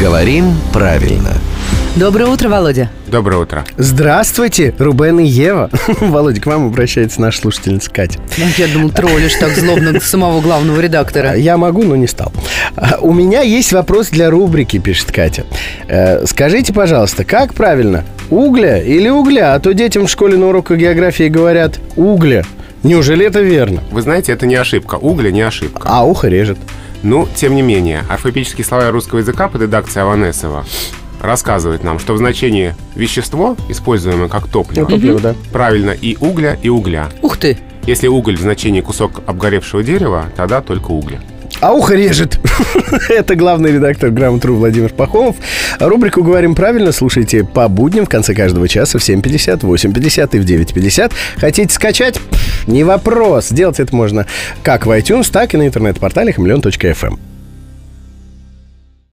Говорим правильно. Доброе утро, Володя. Доброе утро. Здравствуйте, Рубен и Ева. Володя, к вам обращается наша слушательница Катя. Я думал, троллишь так злобно самого главного редактора. Я могу, но не стал. А, У меня есть вопрос для рубрики, пишет Катя. Э, Скажите, пожалуйста, как правильно? Угля или угля? А то детям в школе на уроках географии говорят угля. Неужели это верно? Вы знаете, это не ошибка. Угля не ошибка. А ухо режет. Ну, тем не менее, орфоэпические слова русского языка под редакцией Аванесова рассказывает нам, что в значении вещество, используемое как топливо, Топливо, да. правильно и угля, и угля. Ух ты. Если уголь в значении кусок обгоревшего дерева, тогда только угля. А ухо режет. Это главный редактор Грамотру Владимир Пахомов. Рубрику «Говорим правильно» слушайте по будням в конце каждого часа в 7.50, 8.50 и в 9.50. Хотите скачать? Не вопрос. Сделать это можно как в iTunes, так и на интернет-портале хамелеон.фм.